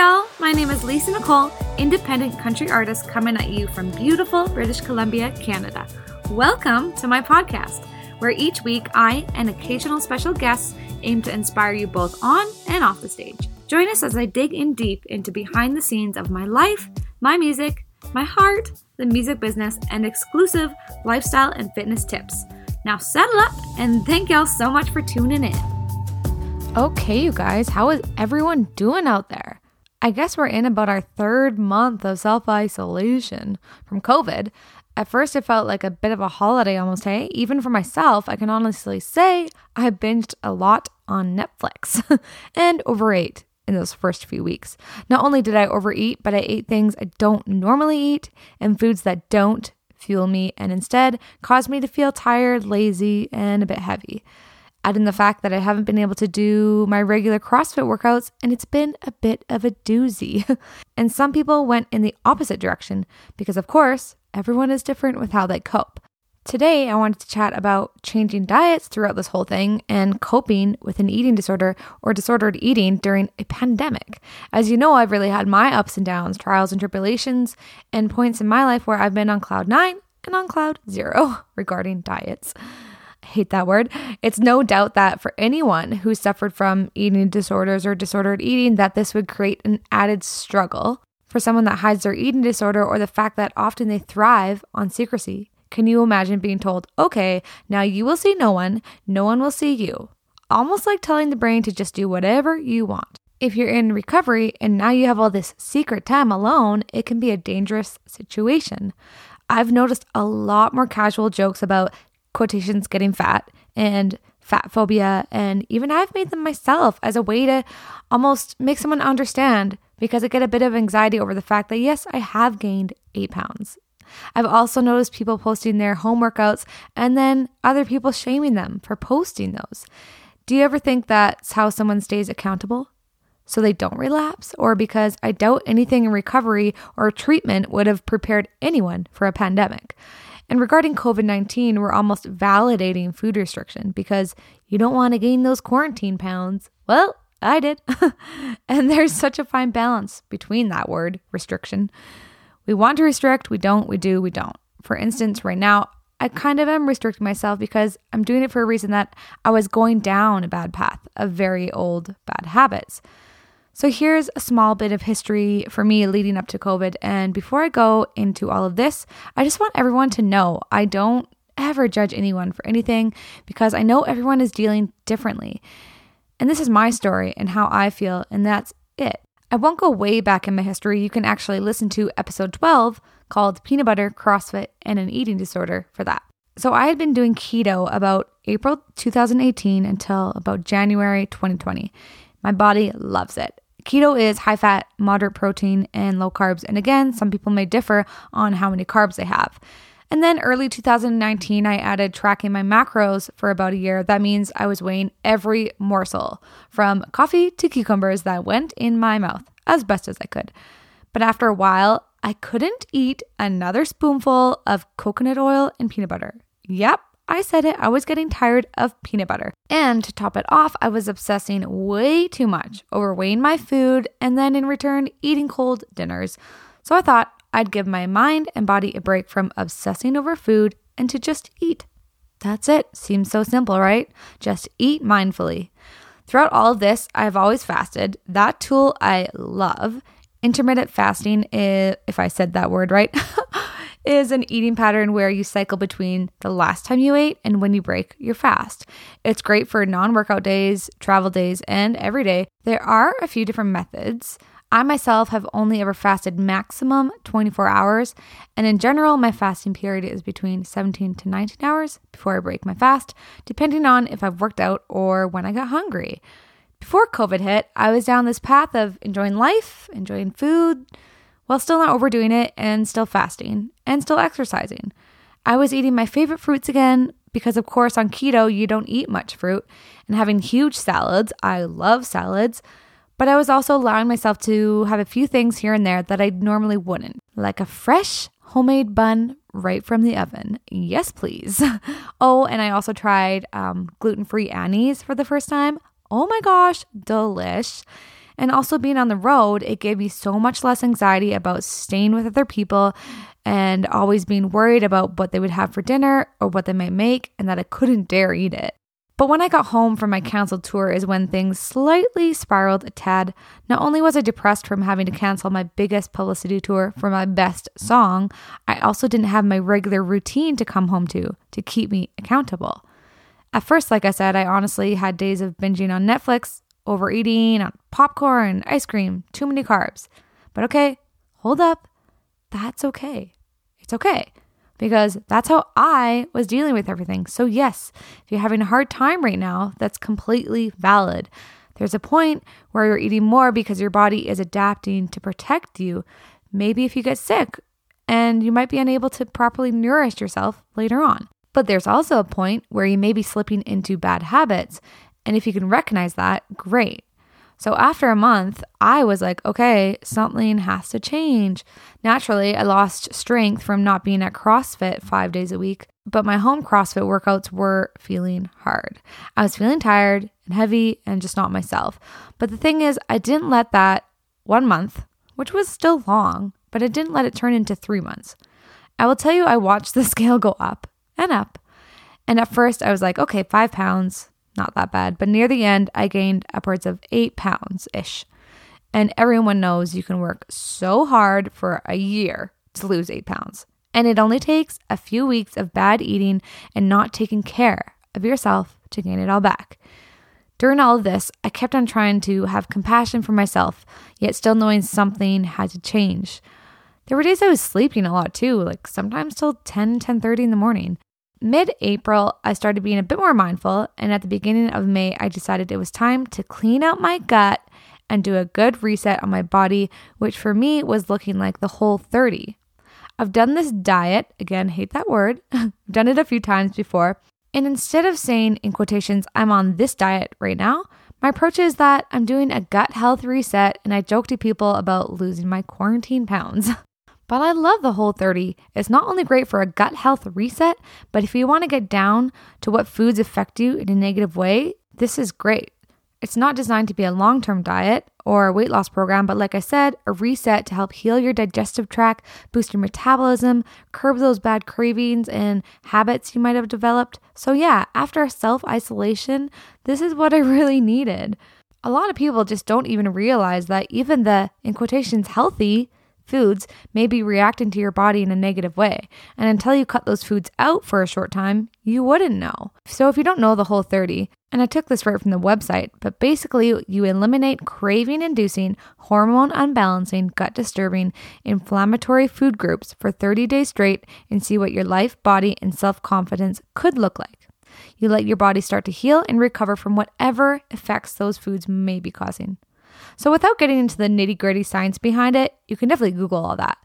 y'all. My name is Lisa Nicole, independent country artist coming at you from beautiful British Columbia, Canada. Welcome to my podcast, where each week I and occasional special guests aim to inspire you both on and off the stage. Join us as I dig in deep into behind the scenes of my life, my music, my heart, the music business, and exclusive lifestyle and fitness tips. Now settle up and thank y'all so much for tuning in. Okay, you guys, how is everyone doing out there? I guess we're in about our third month of self isolation from COVID. At first, it felt like a bit of a holiday almost, hey? Even for myself, I can honestly say I binged a lot on Netflix and overate in those first few weeks. Not only did I overeat, but I ate things I don't normally eat and foods that don't fuel me and instead cause me to feel tired, lazy, and a bit heavy. Add in the fact that I haven't been able to do my regular CrossFit workouts, and it's been a bit of a doozy. and some people went in the opposite direction because, of course, everyone is different with how they cope. Today, I wanted to chat about changing diets throughout this whole thing and coping with an eating disorder or disordered eating during a pandemic. As you know, I've really had my ups and downs, trials and tribulations, and points in my life where I've been on cloud nine and on cloud zero regarding diets. Hate that word. It's no doubt that for anyone who suffered from eating disorders or disordered eating, that this would create an added struggle for someone that hides their eating disorder or the fact that often they thrive on secrecy. Can you imagine being told, okay, now you will see no one, no one will see you? Almost like telling the brain to just do whatever you want. If you're in recovery and now you have all this secret time alone, it can be a dangerous situation. I've noticed a lot more casual jokes about quotations getting fat and fat phobia, and even I've made them myself as a way to almost make someone understand because I get a bit of anxiety over the fact that yes, I have gained eight pounds. I've also noticed people posting their home workouts and then other people shaming them for posting those. Do you ever think that's how someone stays accountable? So they don't relapse? Or because I doubt anything in recovery or treatment would have prepared anyone for a pandemic. And regarding COVID 19, we're almost validating food restriction because you don't want to gain those quarantine pounds. Well, I did. and there's such a fine balance between that word, restriction. We want to restrict, we don't, we do, we don't. For instance, right now, I kind of am restricting myself because I'm doing it for a reason that I was going down a bad path of very old bad habits. So here's a small bit of history for me leading up to COVID. And before I go into all of this, I just want everyone to know I don't ever judge anyone for anything because I know everyone is dealing differently. And this is my story and how I feel, and that's it. I won't go way back in my history. You can actually listen to episode 12 called Peanut Butter, CrossFit, and an Eating Disorder for that. So I had been doing keto about April 2018 until about January 2020. My body loves it. Keto is high fat, moderate protein, and low carbs. And again, some people may differ on how many carbs they have. And then early 2019, I added tracking my macros for about a year. That means I was weighing every morsel from coffee to cucumbers that went in my mouth as best as I could. But after a while, I couldn't eat another spoonful of coconut oil and peanut butter. Yep, I said it. I was getting tired of peanut butter. And to top it off, I was obsessing way too much over weighing my food and then in return eating cold dinners. So I thought I'd give my mind and body a break from obsessing over food and to just eat. That's it. Seems so simple, right? Just eat mindfully. Throughout all of this, I've always fasted. That tool I love. Intermittent fasting, eh, if I said that word right, is an eating pattern where you cycle between the last time you ate and when you break your fast. It's great for non workout days, travel days, and every day. There are a few different methods. I myself have only ever fasted maximum 24 hours, and in general, my fasting period is between 17 to 19 hours before I break my fast, depending on if I've worked out or when I got hungry. Before COVID hit, I was down this path of enjoying life, enjoying food, while still not overdoing it and still fasting and still exercising. I was eating my favorite fruits again because, of course, on keto, you don't eat much fruit, and having huge salads. I love salads but I was also allowing myself to have a few things here and there that I normally wouldn't, like a fresh homemade bun right from the oven. Yes, please. oh, and I also tried um, gluten free Annie's for the first time. Oh my gosh, delish. And also being on the road, it gave me so much less anxiety about staying with other people and always being worried about what they would have for dinner or what they might make and that I couldn't dare eat it. But when I got home from my canceled tour is when things slightly spiraled a tad. Not only was I depressed from having to cancel my biggest publicity tour for my best song, I also didn't have my regular routine to come home to to keep me accountable. At first, like I said, I honestly had days of binging on Netflix, overeating on popcorn, ice cream, too many carbs. But okay, hold up. That's okay. It's okay because that's how I was dealing with everything. So, yes, if you're having a hard time right now, that's completely valid. There's a point where you're eating more because your body is adapting to protect you. Maybe if you get sick and you might be unable to properly nourish yourself later on. But there's also a point where you may be slipping into bad habits. And if you can recognize that, great. So after a month, I was like, okay, something has to change. Naturally, I lost strength from not being at CrossFit five days a week, but my home CrossFit workouts were feeling hard. I was feeling tired and heavy and just not myself. But the thing is, I didn't let that one month, which was still long, but I didn't let it turn into three months. I will tell you, I watched the scale go up and up. And at first, I was like, okay, five pounds, not that bad. But near the end, I gained upwards of eight pounds ish. And everyone knows you can work so hard for a year to lose eight pounds. And it only takes a few weeks of bad eating and not taking care of yourself to gain it all back. During all of this, I kept on trying to have compassion for myself, yet still knowing something had to change. There were days I was sleeping a lot too, like sometimes till 10, 10:30 in the morning. Mid April, I started being a bit more mindful, and at the beginning of May, I decided it was time to clean out my gut and do a good reset on my body, which for me was looking like the whole 30. I've done this diet, again, hate that word, done it a few times before, and instead of saying in quotations, I'm on this diet right now, my approach is that I'm doing a gut health reset and I joke to people about losing my quarantine pounds. But I love the Whole 30. It's not only great for a gut health reset, but if you want to get down to what foods affect you in a negative way, this is great. It's not designed to be a long term diet or a weight loss program, but like I said, a reset to help heal your digestive tract, boost your metabolism, curb those bad cravings and habits you might have developed. So, yeah, after self isolation, this is what I really needed. A lot of people just don't even realize that even the, in quotations, healthy foods may be reacting to your body in a negative way. And until you cut those foods out for a short time, you wouldn't know. So if you don't know the whole 30, and I took this right from the website, but basically you eliminate craving inducing, hormone unbalancing, gut disturbing, inflammatory food groups for 30 days straight and see what your life, body, and self confidence could look like. You let your body start to heal and recover from whatever effects those foods may be causing. So, without getting into the nitty gritty science behind it, you can definitely Google all that.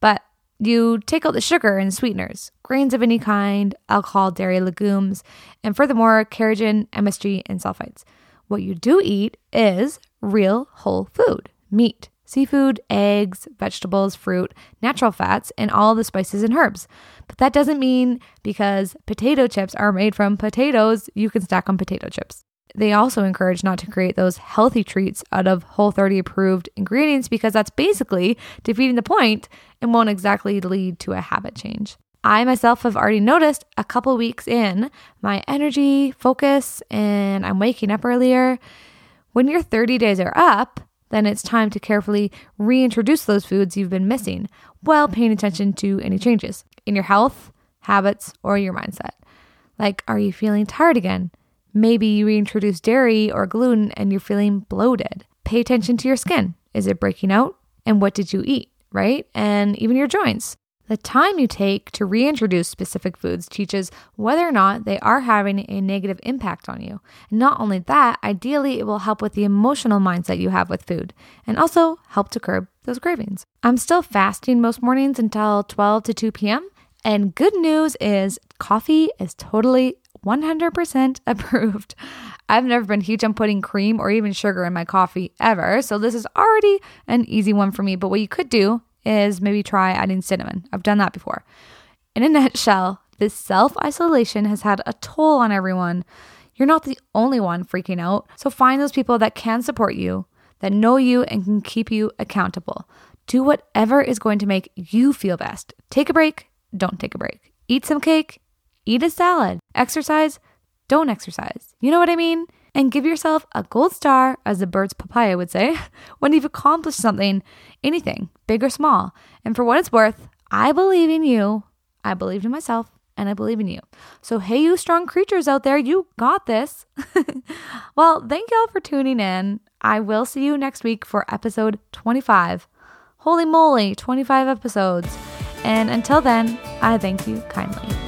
But you take out the sugar and sweeteners, grains of any kind, alcohol, dairy, legumes, and furthermore, carrageenan, MSG, and sulfites. What you do eat is real whole food meat, seafood, eggs, vegetables, fruit, natural fats, and all the spices and herbs. But that doesn't mean because potato chips are made from potatoes, you can stack on potato chips. They also encourage not to create those healthy treats out of Whole 30 approved ingredients because that's basically defeating the point and won't exactly lead to a habit change. I myself have already noticed a couple weeks in my energy, focus, and I'm waking up earlier. When your 30 days are up, then it's time to carefully reintroduce those foods you've been missing while paying attention to any changes in your health, habits, or your mindset. Like, are you feeling tired again? Maybe you reintroduce dairy or gluten and you're feeling bloated. Pay attention to your skin. Is it breaking out? And what did you eat, right? And even your joints. The time you take to reintroduce specific foods teaches whether or not they are having a negative impact on you. And not only that, ideally, it will help with the emotional mindset you have with food and also help to curb those cravings. I'm still fasting most mornings until 12 to 2 p.m. And good news is coffee is totally 100% approved. I've never been huge on putting cream or even sugar in my coffee ever, so this is already an easy one for me. But what you could do is maybe try adding cinnamon. I've done that before. In a nutshell, this self isolation has had a toll on everyone. You're not the only one freaking out, so find those people that can support you that know you and can keep you accountable. Do whatever is going to make you feel best. Take a break, don't take a break. Eat some cake, eat a salad. Exercise, don't exercise. You know what I mean? And give yourself a gold star, as the bird's papaya would say, when you've accomplished something, anything, big or small. And for what it's worth, I believe in you. I believed in myself and I believe in you. So, hey, you strong creatures out there, you got this. well, thank y'all for tuning in. I will see you next week for episode 25. Holy moly, 25 episodes. And until then, I thank you kindly.